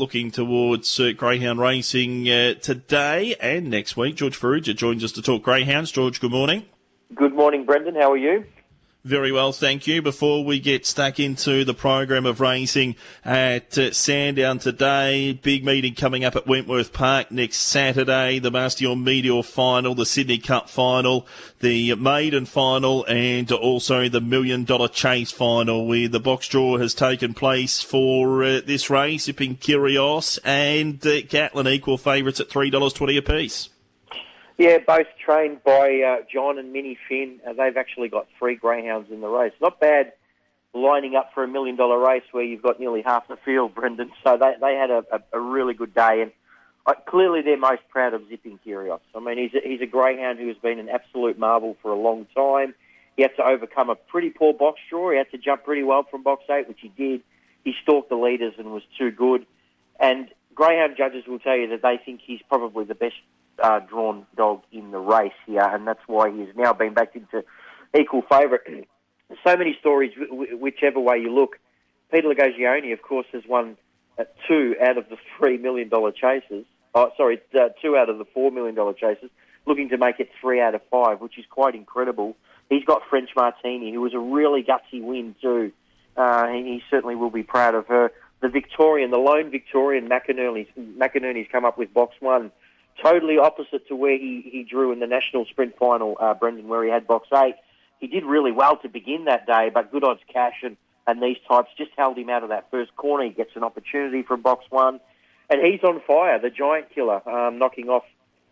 looking towards uh, greyhound racing uh, today and next week. George Farrugia joins us to talk greyhounds. George, good morning. Good morning, Brendan. How are you? Very well, thank you. Before we get stuck into the program of racing at uh, Sandown today, big meeting coming up at Wentworth Park next Saturday, the Mastior Meteor final, the Sydney Cup final, the maiden final, and also the million dollar chase final, where the box draw has taken place for uh, this race. Zipping Curios and uh, Gatlin equal favourites at $3.20 apiece. Yeah, both trained by uh, John and Minnie Finn. Uh, they've actually got three greyhounds in the race. Not bad lining up for a million dollar race where you've got nearly half the field, Brendan. So they, they had a, a, a really good day. And uh, clearly they're most proud of Zipping Curios. I mean, he's a, he's a greyhound who has been an absolute marvel for a long time. He had to overcome a pretty poor box draw. He had to jump pretty well from box eight, which he did. He stalked the leaders and was too good. And greyhound judges will tell you that they think he's probably the best uh, drawn dog in the race here, and that's why he's now been backed into equal favourite. so many stories, whichever way you look. Peter Lagogiane, of course, has won uh, two out of the three million dollar chases. Oh, sorry, uh, two out of the four million dollar chases, looking to make it three out of five, which is quite incredible. He's got French Martini, who was a really gutsy win too. Uh, he certainly will be proud of her. The Victorian, the lone Victorian, McInerney's, McInerney's come up with box one totally opposite to where he, he drew in the national sprint final, uh, Brendan, where he had box eight. He did really well to begin that day, but good odds cash and, and these types just held him out of that first corner. He gets an opportunity from box one, and he's on fire. The giant killer, um, knocking off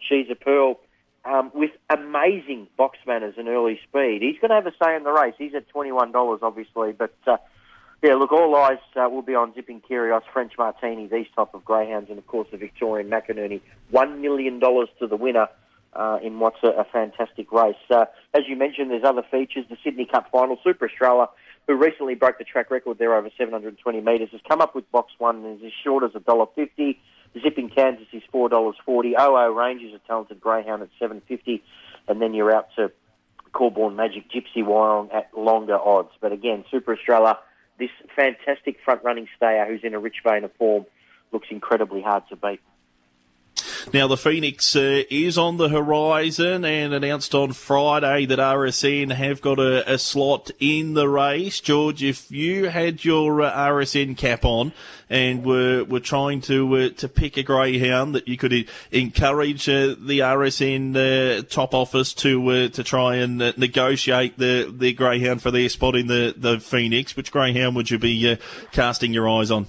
She's a Pearl um, with amazing box manners and early speed. He's going to have a say in the race. He's at twenty one dollars, obviously, but uh, yeah, look, all eyes uh, will be on Zipping Curios, French Martini, these type of greyhounds, and of course the Victorian McInerney. One million dollars to the winner uh, in what's a, a fantastic race. Uh, as you mentioned, there's other features. The Sydney Cup final, Super Estrella, who recently broke the track record there over 720 metres, has come up with box one and is as short as a dollar fifty. Zipping Kansas is four dollars forty. OO Rangers, a talented greyhound at seven fifty, and then you're out to Corborn Magic Gypsy Wyong at longer odds. But again, Super Estrella this fantastic front running stayer who's in a rich vein of form looks incredibly hard to beat. Now, the Phoenix uh, is on the horizon and announced on Friday that RSN have got a, a slot in the race. George, if you had your uh, RSN cap on and were, were trying to uh, to pick a greyhound that you could encourage uh, the RSN uh, top office to uh, to try and negotiate the, the greyhound for their spot in the, the Phoenix, which greyhound would you be casting your eyes on?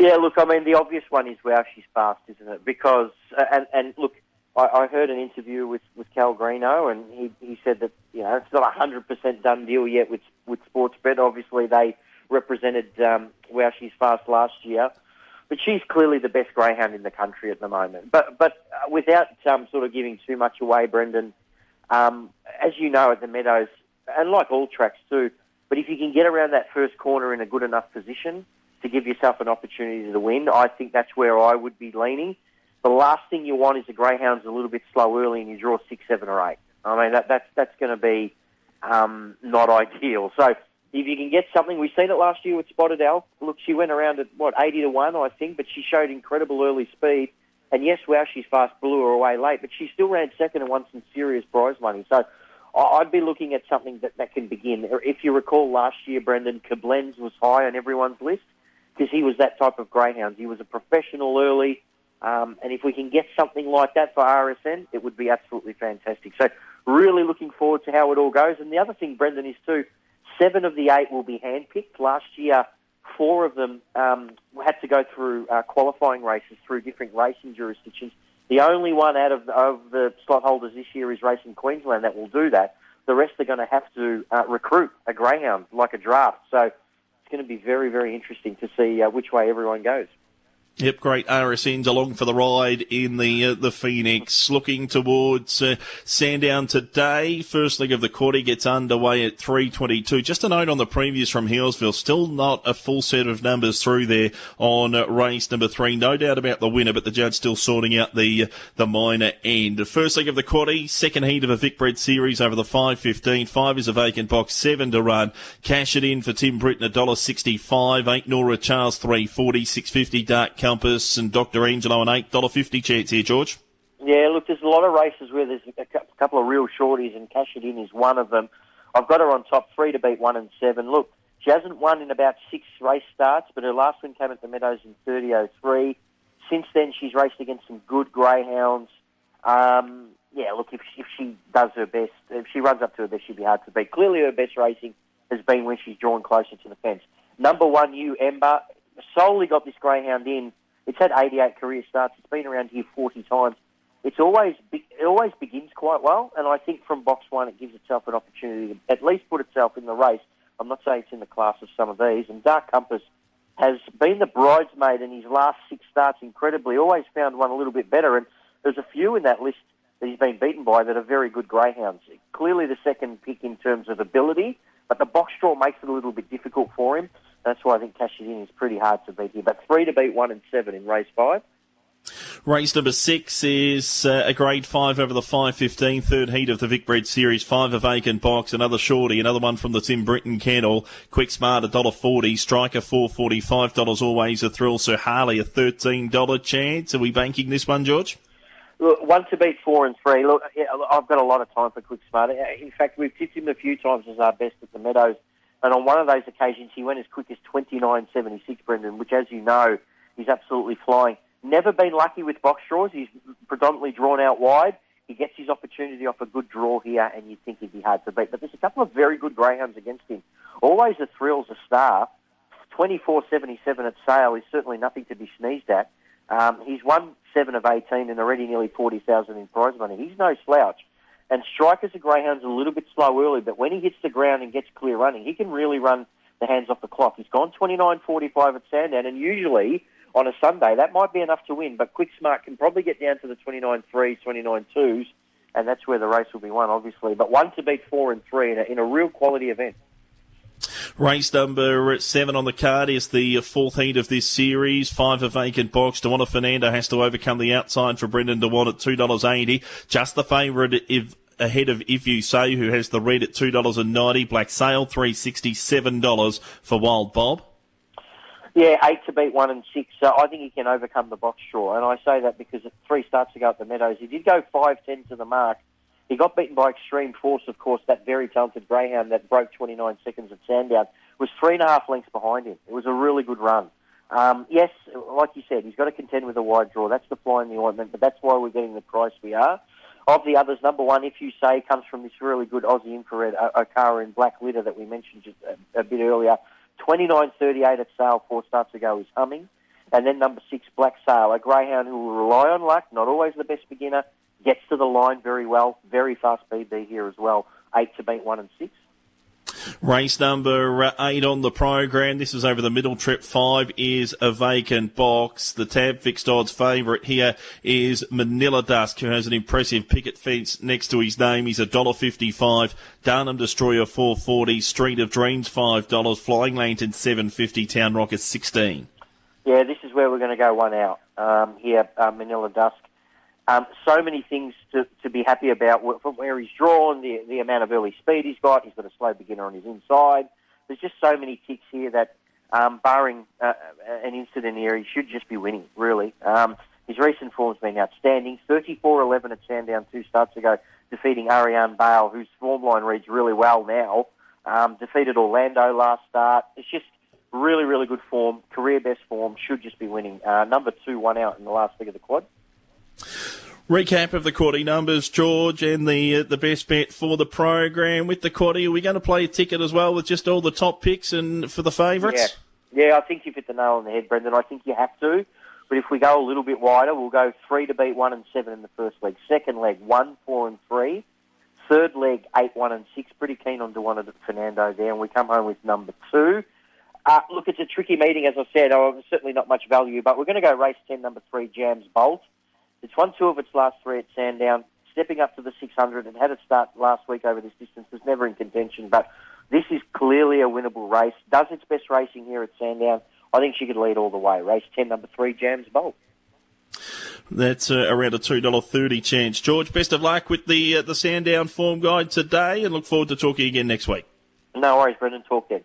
Yeah, look, I mean, the obvious one is wow, she's fast, isn't it? Because, uh, and, and look, I, I heard an interview with, with Cal Greeno, and he, he said that, you know, it's not a 100% done deal yet with, with Sportsbet. Obviously, they represented um, wow, she's fast last year. But she's clearly the best greyhound in the country at the moment. But, but uh, without um, sort of giving too much away, Brendan, um, as you know at the Meadows, and like all tracks too, but if you can get around that first corner in a good enough position, to give yourself an opportunity to win. I think that's where I would be leaning. The last thing you want is the greyhounds a little bit slow early and you draw six, seven, or eight. I mean that, that's that's going to be um, not ideal. So if you can get something, we've seen it last year with Spotted Elf. Look, she went around at what eighty to one, I think, but she showed incredible early speed. And yes, wow, she's fast, blew her away late, but she still ran second and won some serious prize money. So I'd be looking at something that, that can begin. If you recall last year, Brendan, Koblenz was high on everyone's list because he was that type of greyhound. He was a professional early, um, and if we can get something like that for RSN, it would be absolutely fantastic. So, really looking forward to how it all goes. And the other thing, Brendan, is too, seven of the eight will be handpicked. Last year, four of them um, had to go through uh, qualifying races through different racing jurisdictions. The only one out of, of the slot holders this year is Racing Queensland that will do that. The rest are going to have to uh, recruit a greyhound like a draft. So going to be very, very interesting to see uh, which way everyone goes. Yep, great RSNs along for the ride in the uh, the Phoenix. Looking towards uh, Sandown today. First leg of the quarter gets underway at 3.22. Just a note on the previews from Healesville. Still not a full set of numbers through there on uh, race number three. No doubt about the winner, but the judge still sorting out the the minor end. First leg of the quarter, second heat of a Vicbred series over the 5.15. Five is a vacant box, seven to run. Cash it in for Tim Britton, $1.65. Eight Nora Charles, 3.40. 6.50 Dark Compass and Dr. Angelo, an $8.50 chance here, George. Yeah, look, there's a lot of races where there's a couple of real shorties, and Cash It In is one of them. I've got her on top three to beat one and seven. Look, she hasn't won in about six race starts, but her last win came at the Meadows in 30.03. Since then, she's raced against some good greyhounds. Um, yeah, look, if, if she does her best, if she runs up to her best, she'd be hard to beat. Clearly, her best racing has been when she's drawn closer to the fence. Number one, you, Ember, solely got this greyhound in. It's had 88 career starts. It's been around here 40 times. It's always it always begins quite well, and I think from box one it gives itself an opportunity to at least put itself in the race. I'm not saying it's in the class of some of these. And Dark Compass has been the bridesmaid in his last six starts incredibly. Always found one a little bit better, and there's a few in that list that he's been beaten by that are very good greyhounds. Clearly the second pick in terms of ability, but the box draw makes it a little bit difficult for him. That's why I think Cash In is pretty hard to beat here. But three to beat one and seven in race five. Race number six is uh, a grade five over the 515, third heat of the Vicbred series. Five a vacant box, another shorty, another one from the Tim Britton kennel. Quick Smart, a dollar forty. Striker, four forty. Five dollars always a thrill. Sir Harley, a $13 chance. Are we banking this one, George? Look, one to beat four and three. Look, I've got a lot of time for Quick Smart. In fact, we've tipped him a few times as our best at the Meadows. And on one of those occasions, he went as quick as 29.76, Brendan, which, as you know, is absolutely flying. Never been lucky with box draws. He's predominantly drawn out wide. He gets his opportunity off a good draw here, and you'd think he'd be hard to beat. But there's a couple of very good greyhounds against him. Always a thrills a star. 24.77 at sale is certainly nothing to be sneezed at. Um, he's won seven of 18 and already nearly 40,000 in prize money. He's no slouch. And strikers of greyhounds a little bit slow early, but when he hits the ground and gets clear running, he can really run the hands off the clock. He's gone 29.45 at Sandown, and usually on a Sunday, that might be enough to win, but Quick Smart can probably get down to the 29 3s, 29 2s, and that's where the race will be won, obviously. But one to beat four and three in a, in a real quality event. Race number seven on the card is the fourth heat of this series. Five a vacant box. Dewana Fernando has to overcome the outside for Brendan Dewan at $2.80. Just the favourite ahead of If You Say, who has the red at $2.90. Black Sail, $367 for Wild Bob. Yeah, eight to beat one and six. So I think he can overcome the box draw. And I say that because three starts ago at the Meadows, he did go 5 10 to the mark. He got beaten by Extreme Force, of course, that very talented greyhound that broke 29 seconds at Sandown, was three and a half lengths behind him. It was a really good run. Um, yes, like you said, he's got to contend with a wide draw. That's the fly in the ointment, but that's why we're getting the price we are. Of the others, number one, if you say, comes from this really good Aussie infrared uh, Okara in black litter that we mentioned just a, a bit earlier. 29.38 at sale four starts ago is humming. And then number six, Black Sail, a greyhound who will rely on luck, not always the best beginner, gets to the line very well, very fast BB here as well. Eight to beat one and six. Race number uh, eight on the program. This is over the middle trip. Five is a vacant box. The tab fixed odds favourite here is Manila Dusk, who has an impressive picket fence next to his name. He's a dollar fifty-five. Darnum Destroyer four forty. Street of Dreams five dollars. Flying Lantern seven fifty. Town Rocket sixteen. Yeah, this is where we're going to go one out um, here. Uh, Manila Dusk. Um, so many things to, to be happy about from where he's drawn, the, the amount of early speed he's got. He's got a slow beginner on his inside. There's just so many ticks here that, um, barring uh, an incident here, he should just be winning, really. Um, his recent form's been outstanding. 34-11 at Sandown two starts ago, defeating Ariane Bale, whose form line reads really well now. Um, defeated Orlando last start. It's just really, really good form, career best form, should just be winning. Uh, number two, one out in the last leg of the quad. Recap of the quaddy numbers, George, and the uh, the best bet for the program with the quaddy. Are we going to play a ticket as well with just all the top picks and for the favourites? Yeah. yeah, I think you've hit the nail on the head, Brendan. I think you have to. But if we go a little bit wider, we'll go three to beat one and seven in the first leg. Second leg, one, four, and three. Third leg, eight, one, and six. Pretty keen on Dewana Fernando there, and we come home with number two. Uh, look, it's a tricky meeting, as I said. Oh, certainly not much value, but we're going to go race 10, number three, Jams Bolt. It's won two of its last three at Sandown, stepping up to the 600 and had a start last week over this distance. Was never in contention, but this is clearly a winnable race. Does its best racing here at Sandown. I think she could lead all the way. Race 10, number three, Jams Bolt. That's uh, around a two dollar thirty chance. George, best of luck with the uh, the Sandown form guide today, and look forward to talking again next week. No worries, Brendan. Talk then.